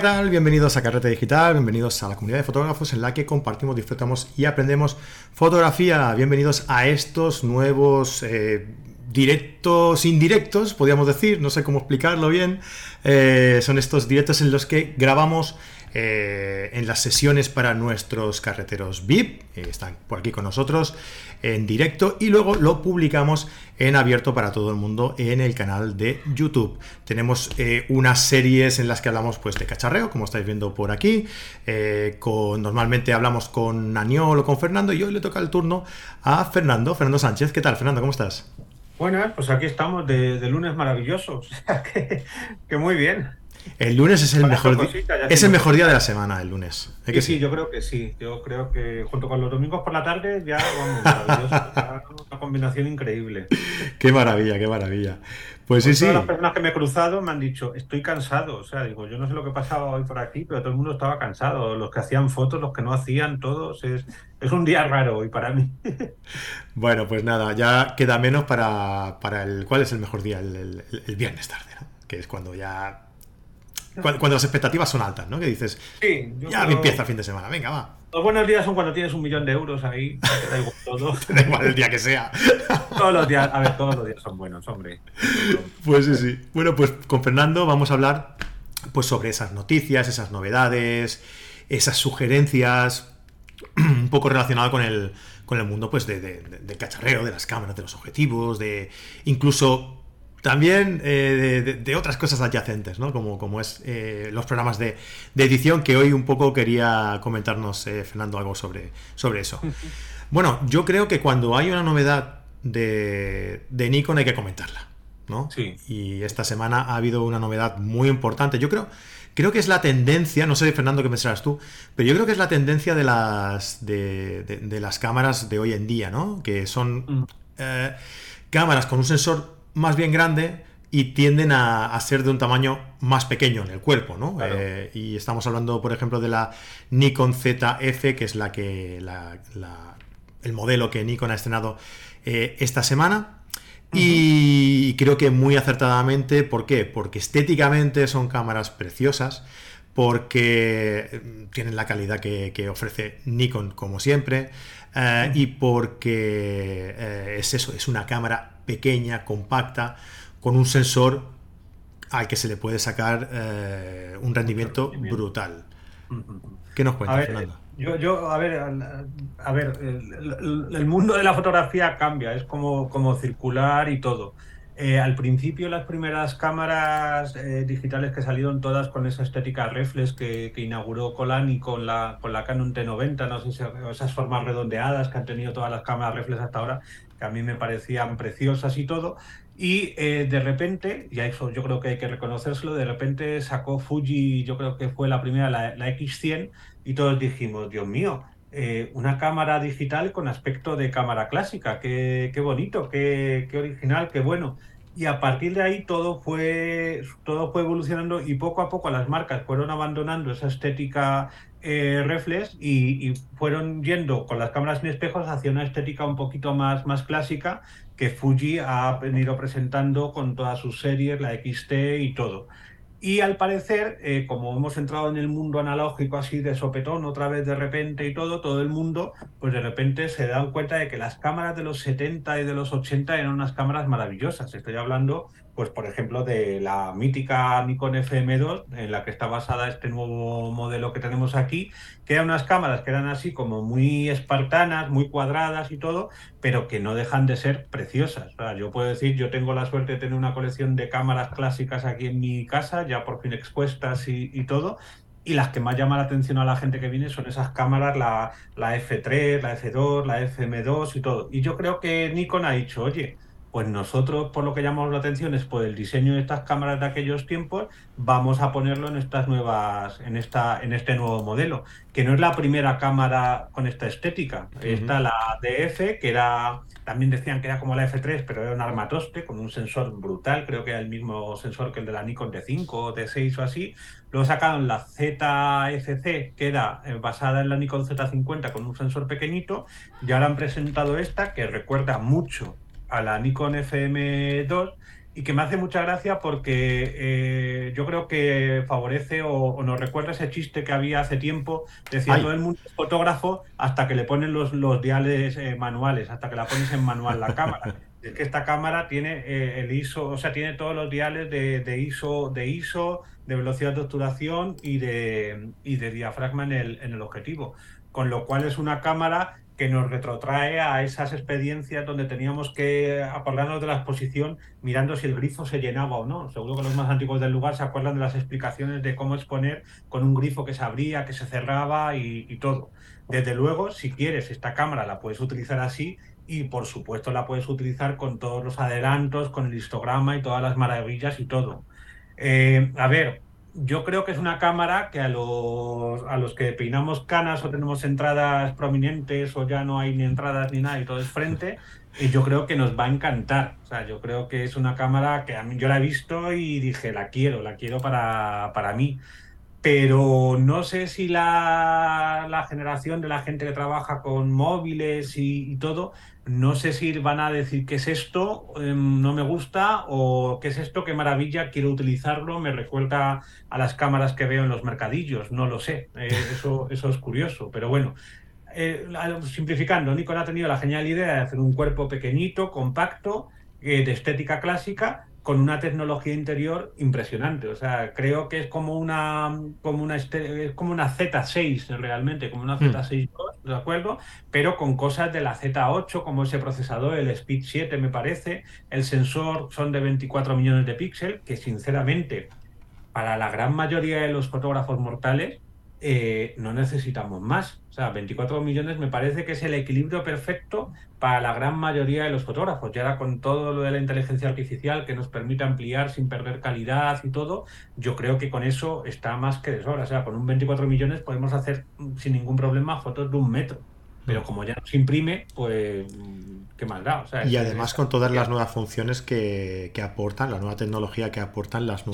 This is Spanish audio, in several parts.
Bienvenidos a Carrete Digital, bienvenidos a la comunidad de fotógrafos en la que compartimos, disfrutamos y aprendemos fotografía. Bienvenidos a estos nuevos eh, directos indirectos, podríamos decir, no sé cómo explicarlo bien. Eh, son estos directos en los que grabamos eh, en las sesiones para nuestros carreteros VIP, están por aquí con nosotros en directo y luego lo publicamos en abierto para todo el mundo en el canal de YouTube. Tenemos eh, unas series en las que hablamos pues de cacharreo, como estáis viendo por aquí, eh, con, normalmente hablamos con Aniol o con Fernando y hoy le toca el turno a Fernando, Fernando Sánchez. ¿Qué tal, Fernando? ¿Cómo estás? Buenas, pues aquí estamos de, lunes maravilloso, que muy bien. El lunes es el mejor es el mejor día de la semana, el lunes. que sí, yo creo que sí. Yo creo que junto con los domingos por la tarde ya vamos, una combinación increíble. Qué maravilla, qué maravilla. Pues sí, sí. Todas las personas que me he cruzado me han dicho, estoy cansado. O sea, digo, yo no sé lo que pasaba hoy por aquí, pero todo el mundo estaba cansado. Los que hacían fotos, los que no hacían, todos. Es, es un día raro hoy para mí. bueno, pues nada, ya queda menos para, para el. ¿Cuál es el mejor día? El, el viernes tarde, ¿no? Que es cuando ya cuando, las expectativas son altas, ¿no? Que dices, sí, ya empieza el fin de semana, venga, va. Los buenos días son cuando tienes un millón de euros ahí, da igual todo. da igual el día que sea. todos los días, a ver, todos los días son buenos, hombre. Pues sí, sí. Bueno, pues con Fernando vamos a hablar pues sobre esas noticias, esas novedades, esas sugerencias, un poco relacionado con el, con el mundo pues de, del cacharreo, de las cámaras, de los objetivos, de incluso también eh, de, otras cosas adyacentes, ¿no? Como, como es eh, los programas de, edición, que hoy un poco quería comentarnos, eh, Fernando, algo sobre, sobre eso. Bueno, yo creo que cuando hay una novedad de, de Nikon hay que comentarla, ¿no? Sí. Y esta semana ha habido una novedad muy importante. Yo creo, creo que es la tendencia, no sé, Fernando, qué pensarás tú, pero yo creo que es la tendencia de las, de, las cámaras de hoy en día, ¿no? Que son mm. cámaras con un sensor más bien grande y tienden a, ser de un tamaño más pequeño en el cuerpo, ¿no? Eh, y estamos hablando, por ejemplo, de la Nikon ZF, que es la que el modelo que Nikon ha estrenado eh, esta semana. Y creo que muy acertadamente, ¿por qué? Porque estéticamente son cámaras preciosas, porque eh, tienen la calidad que, ofrece Nikon como siempre, y porque es eso, es una cámara pequeña, compacta, con un sensor al que se le puede sacar eh, un rendimiento brutal. ¿Qué nos cuenta, Fernando? Yo, yo, a ver, a ver, el, mundo de la fotografía cambia, es como, como circular y todo. Eh, al principio las primeras cámaras eh, digitales que salieron todas con esa estética reflex que, inauguró Colani con la, con la Canon T90, no sé si esas formas redondeadas que han tenido todas las cámaras reflex hasta ahora, que a mí me parecían preciosas y todo. Y eh, de repente, y eso yo creo que hay que reconocérselo, de repente sacó Fuji, yo creo que fue la primera, la, X100, y todos dijimos, Dios mío, eh, una cámara digital con aspecto de cámara clásica, qué, qué bonito, qué, qué, original, qué bueno. Y a partir de ahí todo fue, todo fue evolucionando y poco a poco las marcas fueron abandonando esa estética eh, reflex y, fueron yendo con las cámaras sin espejos hacia una estética un poquito más, más clásica que Fuji ha venido presentando con todas sus series, la XT y todo. Y al parecer, eh, como hemos entrado en el mundo analógico así de sopetón otra vez de repente y todo, todo el mundo, pues de repente se dan cuenta de que las cámaras de los 70 y de los 80 eran unas cámaras maravillosas. Estoy hablando, pues por ejemplo, de la mítica Nikon FM2, en la que está basada este nuevo modelo que tenemos aquí, que eran unas cámaras que eran así como muy espartanas, muy cuadradas y todo, pero que no dejan de ser preciosas. yo puedo decir, yo tengo la suerte de tener una colección de cámaras clásicas aquí en mi casa, ya por fin expuestas y, todo, y las que más llaman la atención a la gente que viene son esas cámaras, la, la F3, la F2, la FM2 y todo. Y yo creo que Nikon ha dicho, oye, pues nosotros por lo que llamamos la atención es por el diseño de estas cámaras de aquellos tiempos, vamos a ponerlo en estas nuevas, en esta, en este nuevo modelo, que no es la primera cámara con esta estética. Está la DF, que era, también decían que era como la F3, pero era un armatoste con un sensor brutal, creo que era el mismo sensor que el de la Nikon D5 o D6 o así. Luego sacaron la ZFC, que era eh, basada en la Nikon Z50 con un sensor pequeñito, y ahora han presentado esta, que recuerda mucho a la Nikon FM2 y que me hace mucha gracia porque eh, yo creo que favorece o, nos recuerda ese chiste que había hace tiempo, decía todo el mundo es fotógrafo hasta que le ponen los, los diales eh, manuales, hasta que la pones en manual la cámara. Es que esta cámara tiene eh, el ISO, o sea, tiene todos los diales de, ISO, de ISO, de velocidad de obturación y de, y de diafragma en el, en el objetivo. Con lo cual es una cámara que nos retrotrae a esas experiencias donde teníamos que acordarnos de la exposición mirando si el grifo se llenaba o no. Seguro que los más antiguos del lugar se acuerdan de las explicaciones de cómo exponer con un grifo que se abría, que se cerraba y, todo. Desde luego, si quieres, esta cámara la puedes utilizar así y por supuesto la puedes utilizar con todos los adelantos, con el histograma y todas las maravillas y todo. Eh, a ver, yo creo que es una cámara que a los, a los que peinamos canas o tenemos entradas prominentes o ya no hay ni entradas ni nada y todo es frente, y yo creo que nos va a encantar. O sea, yo creo que es una cámara que yo la he visto y dije, la quiero, la quiero para, para mí. Pero no sé si la, la, generación de la gente que trabaja con móviles y todo no sé si van a decir qué es esto, em, no me gusta, o qué es esto, qué maravilla, quiero utilizarlo, me recuerda a las cámaras que veo en los mercadillos, no lo sé, eh, eso, eso es curioso, pero bueno. Eh, simplificando, Nikon ha tenido la genial idea de hacer un cuerpo pequeñito, compacto, eh, de estética clásica, con una tecnología interior impresionante. O sea, creo que es como una, como una, este, como una Z6 realmente, como una Z6 II, ¿de acuerdo? Pero con cosas de la Z8, como ese procesador, el Speed 7 me parece, el sensor son de 24 millones de píxeles, que sinceramente, para la gran mayoría de los fotógrafos mortales, eh, no necesitamos más. O sea, 24 millones me parece que es el equilibrio perfecto para la gran mayoría de los fotógrafos. Y ahora con todo lo de la inteligencia artificial que nos permite ampliar sin perder calidad y todo, yo creo que con eso está más que de sobra. O sea, con un 24 millones podemos hacer sin ningún problema fotos de un metro. Pero como ya no se imprime, pues qué mal da. y además con todas las nuevas funciones que, aportan, la nueva tecnología que aportan las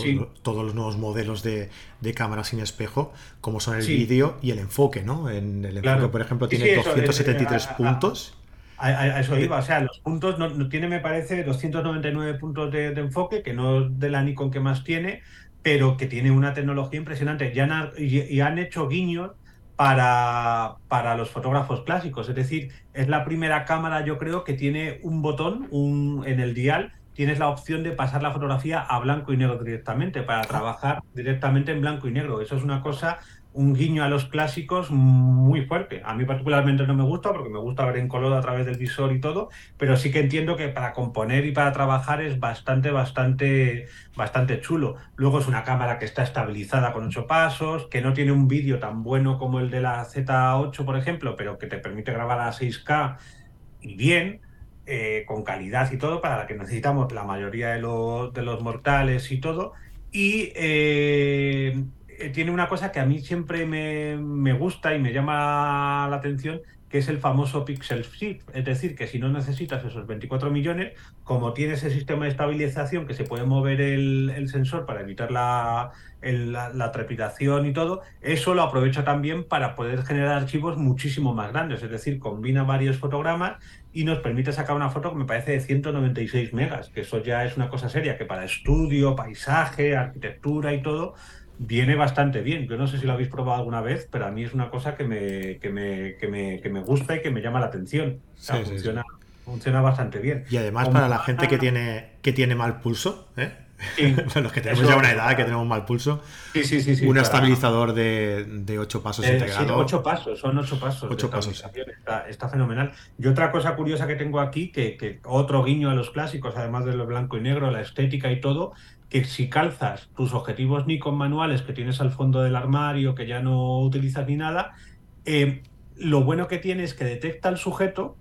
todos los nuevos modelos de, cámara sin espejo, como son el vídeo y el enfoque, ¿no? En el enfoque, por ejemplo, tiene 273 puntos. A, eso iba, o sea, los puntos no, tiene, me parece, 299 puntos de, enfoque, que no es de la Nikon que más tiene, pero que tiene una tecnología impresionante. Ya y han hecho guiños para, para, los fotógrafos clásicos. Es decir, es la primera cámara, yo creo, que tiene un botón un, en el dial. Tienes la opción de pasar la fotografía a blanco y negro directamente, para trabajar directamente en blanco y negro. Eso es una cosa un guiño a los clásicos muy fuerte. A mí particularmente no me gusta porque me gusta ver en color a través del visor y todo, pero sí que entiendo que para componer y para trabajar es bastante, bastante, bastante chulo. Luego es una cámara que está estabilizada con ocho pasos, que no tiene un vídeo tan bueno como el de la Z8, por ejemplo, pero que te permite grabar a 6K y bien. Eh, con calidad y todo, para la que necesitamos la mayoría de, los, de los mortales y todo. Y eh, tiene una cosa que a mí siempre me, gusta y me llama la atención, que es el famoso pixel shift. Es decir, que si no necesitas esos 24 millones, como tiene ese sistema de estabilización que se puede mover el, sensor para evitar la, la, trepidación y todo, eso lo aprovecha también para poder generar archivos muchísimo más grandes. Es decir, combina varios fotogramas y nos permite sacar una foto que me parece de 196 megas, que eso ya es una cosa seria, que para estudio, paisaje, arquitectura y todo, viene bastante bien. Yo no sé si lo habéis probado alguna vez, pero a mí es una cosa que me, que me, que me, que me gusta y que me llama la atención. funciona, funciona bastante bien. Y además para la gente que tiene, que tiene mal pulso, ¿eh? los que tenemos ya una edad, que tenemos mal pulso, un estabilizador de, de ocho pasos eh, integrado. ocho pasos, son ocho pasos. Ocho pasos. Está, está, fenomenal. Y otra cosa curiosa que tengo aquí, que, que otro guiño a los clásicos, además de lo blanco y negro, la estética y todo, que si calzas tus objetivos Nikon manuales que tienes al fondo del armario, que ya no utilizas ni nada, eh, lo bueno que tiene es que detecta el sujeto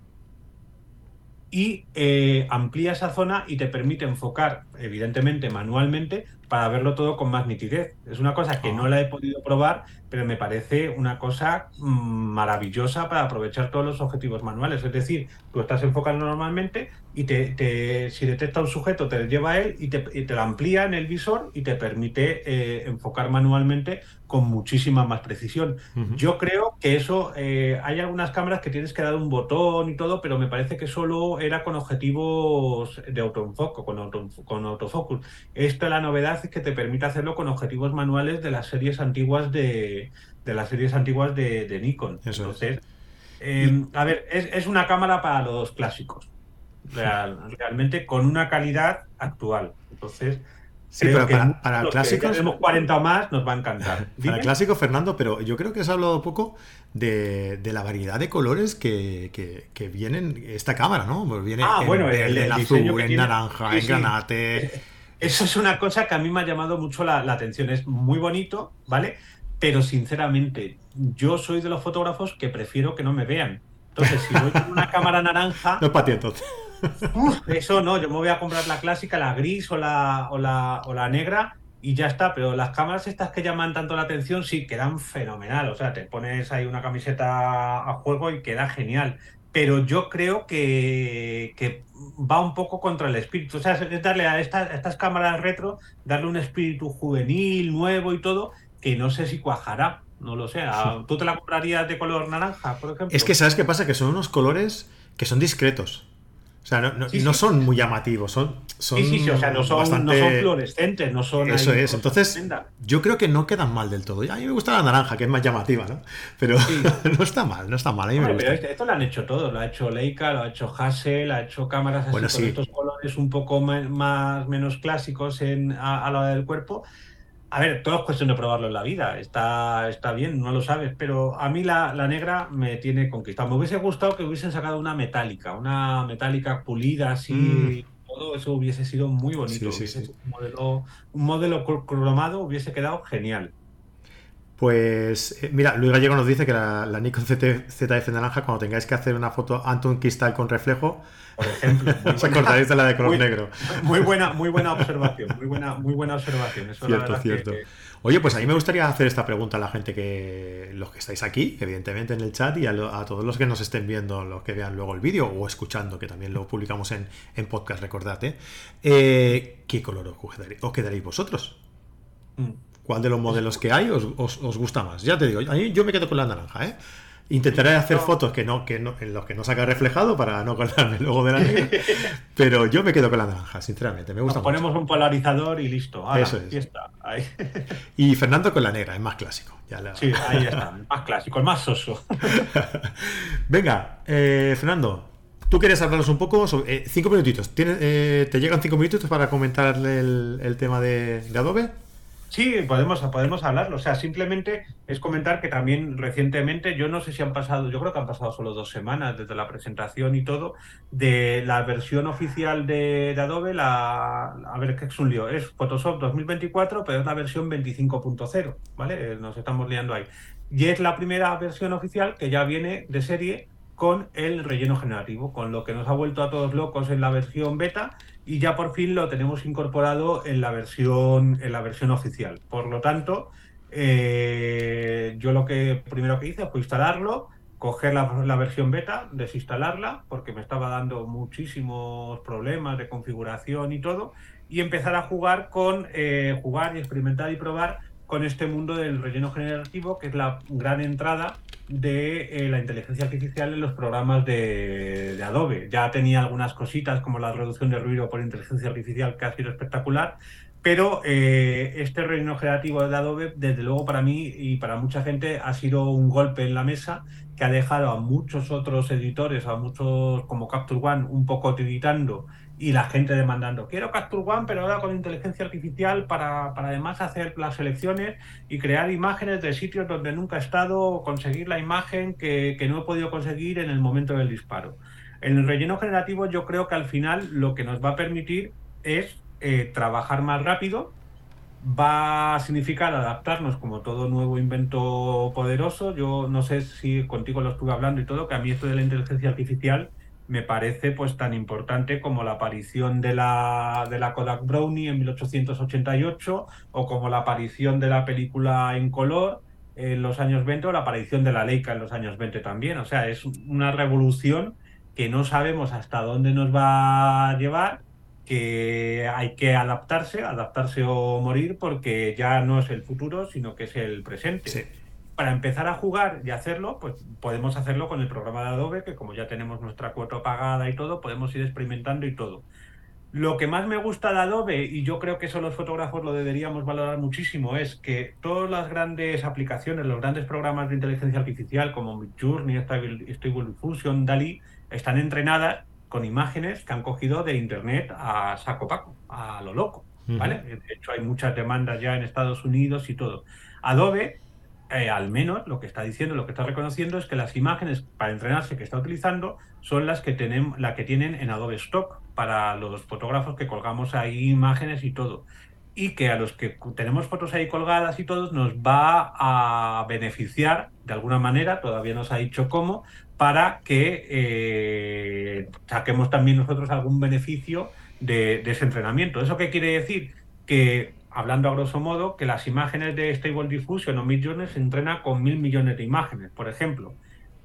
y eh, amplía esa zona y te permite enfocar, evidentemente manualmente, para verlo todo con más nitidez. Es una cosa que no ah. la he podido probar, pero me parece una cosa mm, maravillosa para aprovechar todos los objetivos manuales. Es decir, tú estás enfocando normalmente y te, si detecta un sujeto te lleva a él y te, te lo amplía en el visor y te permite eh, enfocar manualmente con muchísima más precisión. Yo creo que eso, eh, hay algunas cámaras que tienes que dar un botón y todo, pero me parece que solo era con objetivos de autoenfoque, con, con autofocus. Esta la novedad es que te permite hacerlo con objetivos manuales de las series antiguas de, de las series antiguas de, Nikon. Entonces, em, a ver, es, una cámara para los clásicos. realmente con una calidad actual. Entonces, Sí, pero para, para clásicos. tenemos 40 o más, nos va a encantar. Para clásico, Fernando, pero yo creo que has hablado poco de, la variedad de colores que, que, vienen esta cámara, ¿no? Pues viene ah, bueno, el, azul, en naranja, en granate. Eso es una cosa que a mí me ha llamado mucho la, atención. Es muy bonito, ¿vale? Pero sinceramente, yo soy de los fotógrafos que prefiero que no me vean. Entonces, si voy con una cámara naranja. No es para ti entonces eso no, yo me voy a comprar la clásica, la gris o la, o la, o la negra y ya está, pero las cámaras estas que llaman tanto la atención sí quedan fenomenal, o sea, te pones ahí una camiseta a juego y queda genial, pero yo creo que, que va un poco contra el espíritu, o sea, es darle a, estas cámaras retro, darle un espíritu juvenil, nuevo y todo, que no sé si cuajará, no lo sé, ¿tú te la comprarías de color naranja, por ejemplo? Es que, ¿sabes qué pasa? Que son unos colores que son discretos. O sea, no, son muy llamativos, son, son. Sí, sí, o sea, no son, fluorescentes, no son. Eso es, entonces yo creo que no quedan mal del todo. A mí me gusta la naranja, que es más llamativa, ¿no? Pero no está mal, no está mal. A mí me gusta. Pero esto lo han hecho todo, lo ha hecho Leica, lo ha hecho Hassel, ha hecho cámaras así con estos colores un poco más, menos clásicos en, a, a la hora del cuerpo. A ver, todo es cuestión de probarlo en la vida. Está, está bien, no lo sabes, pero a mí la, negra me tiene conquistado. Me hubiese gustado que hubiesen sacado una metálica, una metálica pulida así. Mm. Todo eso hubiese sido muy bonito. Un, modelo, un modelo cromado hubiese quedado genial. Pues eh, mira, Luis Gallego nos dice que la, Nikon ZF naranja, cuando tengáis que hacer una foto ante un cristal con reflejo, por ejemplo, os acordaréis de la de color negro. Muy buena, muy buena observación, muy buena, muy buena observación. cierto, cierto. Oye, pues a mí me gustaría hacer esta pregunta a la gente que, los que estáis aquí, evidentemente en el chat, y a, todos los que nos estén viendo, los que vean luego el vídeo o escuchando, que también lo publicamos en, podcast, recordad, ¿eh? eh qué color os, quedaréis vosotros? Mm. ¿Cuál de los modelos que hay os, gusta más? Ya te digo, yo me quedo con la naranja, ¿eh? Intentaré hacer fotos que no, que no, en los que no saca reflejado para no acordarme luego de la negra. pero yo me quedo con la naranja, sinceramente. Me gusta ponemos un polarizador y listo. Eso es. Y Fernando con la negra, es más clásico. Sí, ahí está. más clásico, el más soso. Venga, eh, Fernando, tú quieres hablarnos un poco sobre. Eh, cinco minutitos. Eh, ¿Te llegan cinco minutitos para comentar el, tema de Adobe? Sí, podemos, podemos hablarlo. O sea, simplemente es comentar que también recientemente, yo no sé si han pasado, yo creo que han pasado solo dos semanas desde la presentación y todo, de la versión oficial de, Adobe, la, a ver, qué es un lío, es Photoshop 2024, pero es la versión 25.0, ¿vale? Eh, nos estamos liando ahí. Y es la primera versión oficial que ya viene de serie con el relleno generativo, con lo que nos ha vuelto a todos locos en la versión beta y ya por fin lo tenemos incorporado en la versión, en la versión oficial. Por lo tanto, eh, yo lo que primero que hice fue instalarlo, coger la, versión beta, desinstalarla, porque me estaba dando muchísimos problemas de configuración y todo, y empezar a jugar con eh, jugar y experimentar y probar con este mundo del relleno generativo, que es la gran entrada de eh, la inteligencia artificial en los programas de, Adobe. Ya tenía algunas cositas como la reducción de ruido por inteligencia artificial que ha sido espectacular, pero eh, este relleno generativo de Adobe, desde luego para mí y para mucha gente, ha sido un golpe en la mesa que ha dejado a muchos otros editores, a muchos como Capture One, un poco tiritando y la gente demandando, quiero Capture One, pero ahora con inteligencia artificial para, además hacer las selecciones y crear imágenes de sitios donde nunca he estado, conseguir la imagen que, no he podido conseguir en el momento del disparo. En el relleno generativo yo creo que al final lo que nos va a permitir es eh, trabajar más rápido, va a significar adaptarnos como todo nuevo invento poderoso. Yo no sé si contigo lo estuve hablando y todo, que a mí esto de la inteligencia artificial me parece pues tan importante como la aparición de la, de la Kodak Brownie en 1888 o como la aparición de la película en color en los años 20 o la aparición de la Leica en los años 20 también. O sea, es una revolución que no sabemos hasta dónde nos va a llevar, que hay que adaptarse, adaptarse o morir, porque ya no es el futuro, sino que es el presente. Para empezar a jugar y hacerlo, pues podemos hacerlo con el programa de Adobe, que como ya tenemos nuestra cuota pagada y todo, podemos ir experimentando y todo. Lo que más me gusta de Adobe, y yo creo que eso los fotógrafos lo deberíamos valorar muchísimo, es que todas las grandes aplicaciones, los grandes programas de inteligencia artificial como Midjourney, Stable Diffusion, DALI, están entrenadas con imágenes que han cogido de Internet a saco paco, a lo loco. ¿vale? De hecho, hay muchas demandas ya en Estados Unidos y todo. Adobe, eh, al menos, lo que está diciendo, lo que está reconociendo es que las imágenes para entrenarse que está utilizando son las que, tienen, la que tienen en Adobe Stock para los fotógrafos que colgamos ahí imágenes y todo y que a los que tenemos fotos ahí colgadas y todos nos va a beneficiar de alguna manera, todavía nos ha dicho cómo, para que eh, saquemos también nosotros algún beneficio de, ese entrenamiento. ¿Eso qué quiere decir? Que, hablando a grosso modo, que las imágenes de Stable Diffusion o Midjourney se entrena con mil millones de imágenes, por ejemplo,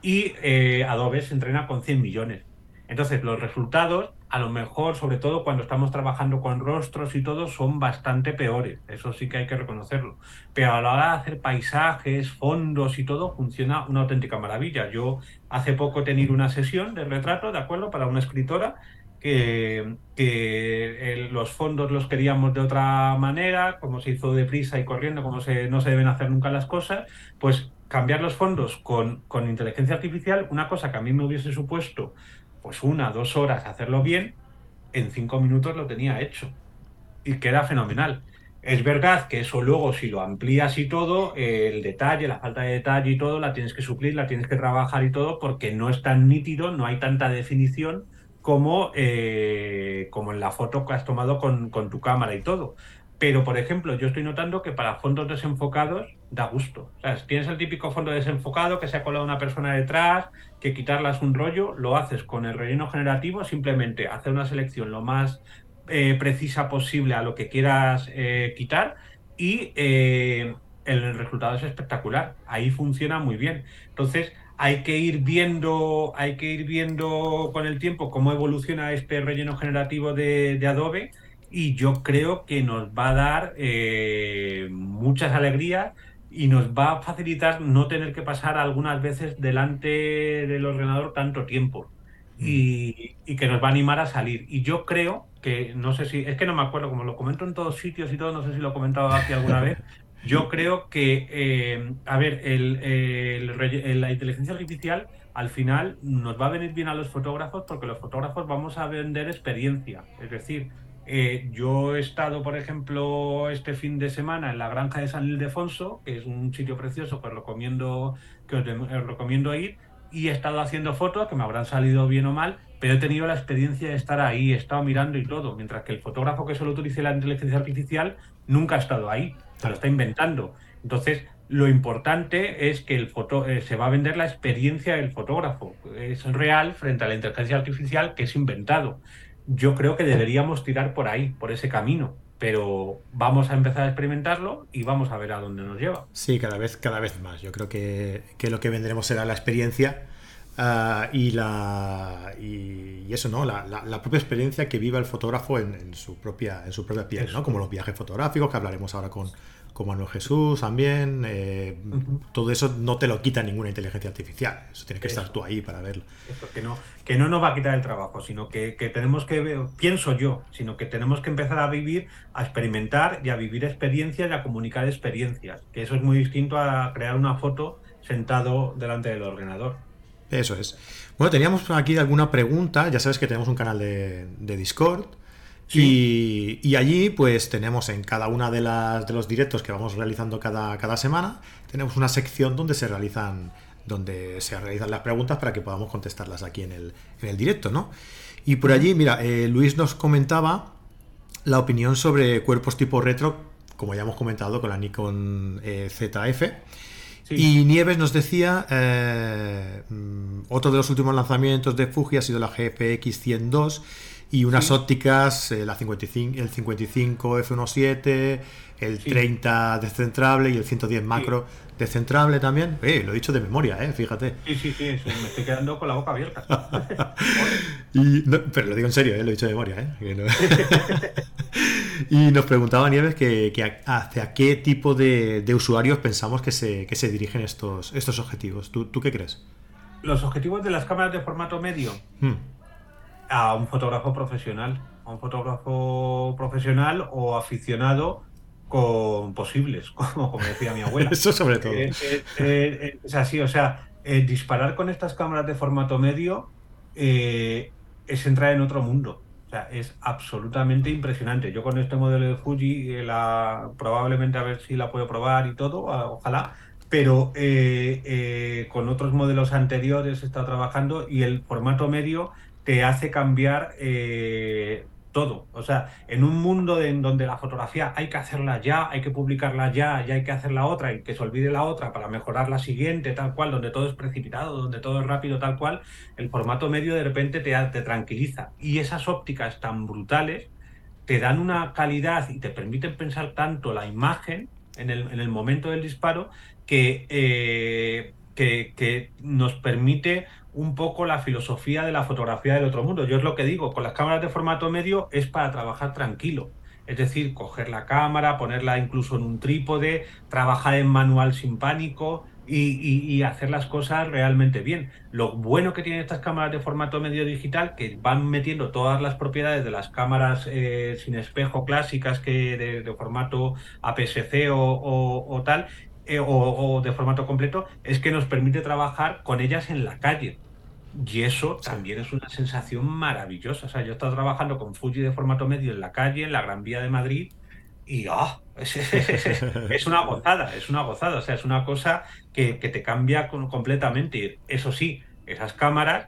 y eh, Adobe se entrena con 100 millones. Entonces, los resultados a lo mejor, sobre todo cuando estamos trabajando con rostros y todo, son bastante peores. Eso sí que hay que reconocerlo. Pero a la hora de hacer paisajes, fondos y todo, funciona una auténtica maravilla. Yo hace poco he tenido una sesión de retrato, ¿de acuerdo? Para una escritora que, los fondos los queríamos de otra manera, como se hizo deprisa y corriendo, como no se deben hacer nunca las cosas, pues cambiar los fondos con, con inteligencia artificial, una cosa que a mí me hubiese supuesto pues una, dos horas hacerlo bien, en cinco minutos lo tenía hecho. Y queda fenomenal. Es verdad que eso luego, si lo amplías y todo, el detalle, la falta de detalle y todo, la tienes que suplir, la tienes que trabajar y todo, porque no es tan nítido, no hay tanta definición como, eh, como en la foto que has tomado con, con tu cámara y todo. Pero, por ejemplo, yo estoy notando que para fondos desenfocados da gusto. O sea, si tienes el típico fondo desenfocado que se ha colado una persona detrás, que quitarla es un rollo, lo haces con el relleno generativo, simplemente hacer una selección lo más eh, precisa posible a lo que quieras eh, quitar y el resultado es espectacular. Ahí funciona muy bien. Entonces, hay que ir viendo, hay que ir viendo con el tiempo cómo evoluciona este relleno generativo de Adobe y yo creo que nos va a dar eh, muchas alegrías y nos va a facilitar no tener que pasar algunas veces delante del ordenador tanto tiempo mm. y, que nos va a animar a salir. Y yo creo que, no sé si, es que no me acuerdo, como lo comento en todos sitios y todo, no sé si lo he comentado aquí alguna vez, yo creo que, eh, a ver, la inteligencia artificial al final nos va a venir bien a los fotógrafos porque los fotógrafos vamos a vender experiencia. Es decir, eh, yo he estado, por ejemplo, este fin de semana en la granja de San Ildefonso, que es un sitio precioso que os recomiendo, que os, recomiendo ir, y he estado haciendo fotos que me habrán salido bien o mal, pero he tenido la experiencia de estar ahí, he estado mirando y todo, mientras que el fotógrafo que solo utilice la inteligencia artificial nunca ha estado ahí, se lo está inventando. Entonces, lo importante es que el foto, eh, se va a vender la experiencia del fotógrafo. Es real frente a la inteligencia artificial que es inventado yo creo que deberíamos tirar por ahí, por ese camino. Pero vamos a empezar a experimentarlo y vamos a ver a dónde nos lleva. Sí, cada vez, cada vez más. Yo creo que, lo que vendremos será la experiencia ah, y, la, y, eso, ¿no? La, propia experiencia que viva el fotógrafo en, su, propia, en su propia piel, ¿no? Como los viajes fotográficos que hablaremos ahora con, como Manuel Jesús también. Eh, todo eso no te lo quita ninguna inteligencia artificial. Eso tienes que estar tú ahí para verlo. que no, que no nos va a quitar el trabajo, sino que, tenemos que, pienso yo, sino que tenemos que empezar a vivir, a experimentar y a vivir experiencias y a comunicar experiencias. Que eso es muy distinto a crear una foto sentado delante del ordenador. Eso es. Bueno, teníamos aquí alguna pregunta. Ya sabes que tenemos un canal de, de Discord. Y, allí, pues tenemos en cada una de, las, de los directos que vamos realizando cada, cada semana, tenemos una sección donde se realizan donde se realizan las preguntas para que podamos contestarlas aquí en el, en el directo, ¿no? Y por allí, mira, eh, Luis nos comentaba la opinión sobre cuerpos tipo retro, como ya hemos comentado con la Nikon eh, ZF. Y Nieves nos decía, eh, mm, otro de los últimos lanzamientos de Fuji ha sido la GFX 102 y unas ópticas, eh, la 55, el 55 F17, el 30 descentrable y el 110 macro descentrable también. Eh, lo he dicho de memoria, eh, fíjate. Sí, sí, sí, me estoy quedando con la boca abierta. pero lo digo en serio, eh, lo he dicho de memoria. Eh, y nos preguntaba Nieves que, hacia qué tipo de, usuarios pensamos que se, que se dirigen estos, estos objetivos. ¿Tú, ¿Tú, qué crees? Los objetivos de las cámaras de formato medio. Hmm. A un fotógrafo profesional. A un fotógrafo profesional o aficionado con posibles, como, decía mi abuela. Eso sobre todo. Eh, eh, eh, es así, o sea, disparar con estas cámaras de formato medio es entrar en otro mundo. O sea, es absolutamente impresionante. Yo con este modelo de Fuji, la, probablemente a ver si la puedo probar y todo, ojalá, pero con otros modelos anteriores he estado trabajando y el formato medio te hace cambiar todo. O sea, en un mundo en donde la fotografía hay que hacerla ya, hay que publicarla ya, ya hay que hacer la otra y que se olvide la otra para mejorar la siguiente, tal cual, donde todo es precipitado, donde todo es rápido, tal cual, el formato medio de repente te, te tranquiliza. Y esas ópticas tan brutales te dan una calidad y te permiten pensar tanto la imagen en el, en el momento del disparo que, eh, que, nos permite un poco la filosofía de la fotografía del otro mundo. Yo es lo que digo, con las cámaras de formato medio es para trabajar tranquilo. Es decir, coger la cámara, ponerla incluso en un trípode, trabajar en manual sin pánico y, hacer las cosas realmente bien. Lo bueno que tienen estas cámaras de formato medio digital, que van metiendo todas las propiedades de las cámaras eh, sin espejo clásicas que de, formato APS-C o tal, eh, o, de formato completo, es que nos permite trabajar con ellas en la calle. Y eso también es una sensación maravillosa. O sea, yo he estado trabajando con Fuji de formato medio en la calle, en la Gran Vía de Madrid, y ¡ah! es, una gozada, es una gozada. O sea, es una cosa que, te cambia completamente. Eso sí, esas cámaras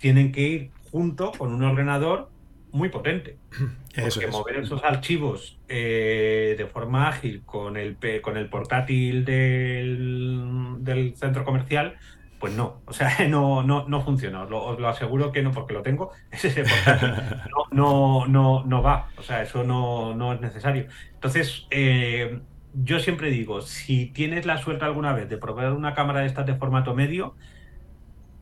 tienen que ir junto con un ordenador muy potente. Porque mover esos archivos eh, de forma ágil con el, con el portátil del, centro comercial, pues no, o sea, no, no, no funciona, os lo, aseguro que no, porque lo tengo, ese portátil no, no, no, va, o sea, eso no, no es necesario. Entonces, eh, yo siempre digo, si tienes la suerte alguna vez de probar una cámara de estas de formato medio,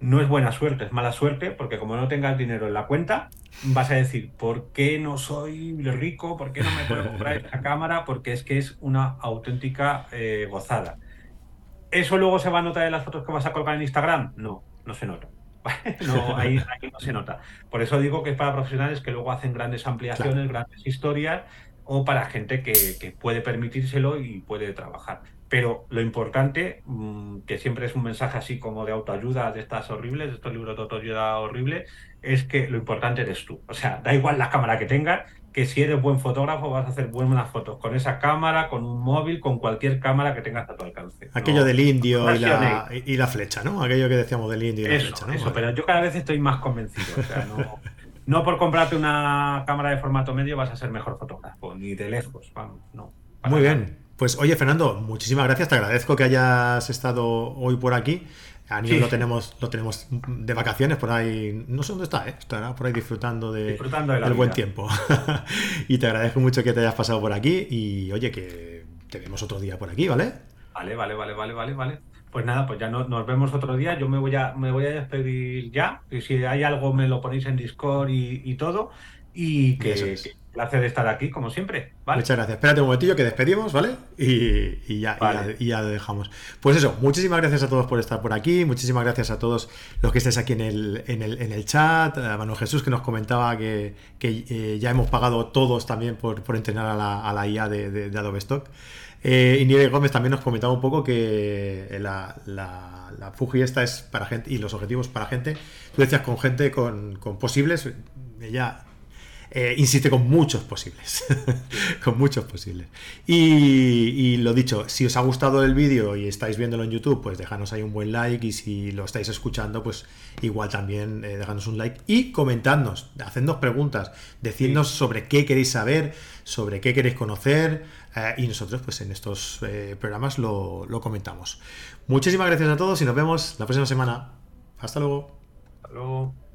no es buena suerte, es mala suerte, porque como no tengas dinero en la cuenta, vas a decir, ¿por qué no soy rico? ¿Por qué no me puedo comprar esta cámara? Porque es que es una auténtica eh, gozada. ¿Eso luego se va a notar en las fotos que vas a colgar en Instagram? No, no se nota. no, ahí, no se nota. Por eso digo que es para profesionales que luego hacen grandes ampliaciones, grandes historias, o para gente que, que puede permitírselo y puede trabajar. Pero lo importante, mm, que siempre es un mensaje así como de autoayuda de estas horribles, de estos libros de autoayuda horribles, es que lo importante eres tú. O sea, da igual la cámara que tengas, que si eres buen fotógrafo vas a hacer buenas fotos con esa cámara, con un móvil, con cualquier cámara que tengas a tu alcance. Aquello del indio y, la, flecha, ¿no? Aquello que decíamos del indio y la flecha, ¿no? Eso, pero yo cada vez estoy más convencido. O sea, no, no por comprarte una cámara de formato medio vas a ser mejor fotógrafo, ni de lejos, vamos, no. Muy bien. Pues oye, Fernando, muchísimas gracias. Te agradezco que hayas estado hoy por aquí. A nivel lo tenemos lo tenemos de vacaciones por ahí. No sé dónde está, ¿eh? estará por ahí disfrutando, de, del buen tiempo. y te agradezco mucho que te hayas pasado por aquí. Y oye, que te vemos otro día por aquí, ¿vale? Vale, vale, vale, vale, vale, vale. Pues nada, pues ya nos vemos otro día. Yo me voy a, me voy a despedir ya. Y si hay algo, me lo ponéis en Discord y, todo. Y que, placer estar aquí, como siempre. Muchas gracias. Espérate un momentillo que despedimos, ¿vale? Y, ya, y, ya, lo dejamos. Pues eso, muchísimas gracias a todos por estar por aquí. Muchísimas gracias a todos los que estáis aquí en el, en el, en el chat. A Manuel Jesús que nos comentaba que, eh, ya hemos pagado todos también por, por entrenar a la, a la IA de, Adobe Stock. Eh, y Nieves Gómez también nos comentaba un poco que la, la, la, Fuji esta es para gente y los objetivos para gente. Tú decías con gente con, con posibles. Ella eh, insiste con muchos posibles. con muchos posibles. Y, lo dicho, si os ha gustado el vídeo y estáis viéndolo en YouTube, pues déjanos ahí un buen like. Y si lo estáis escuchando, pues igual también eh, dejadnos un like. Y comentadnos, hacednos preguntas, decidnos sobre qué queréis saber, sobre qué queréis conocer. eh, y nosotros pues en estos eh, programas lo, lo comentamos. Muchísimas gracias a todos y nos vemos la próxima semana. Hasta luego. Hasta luego.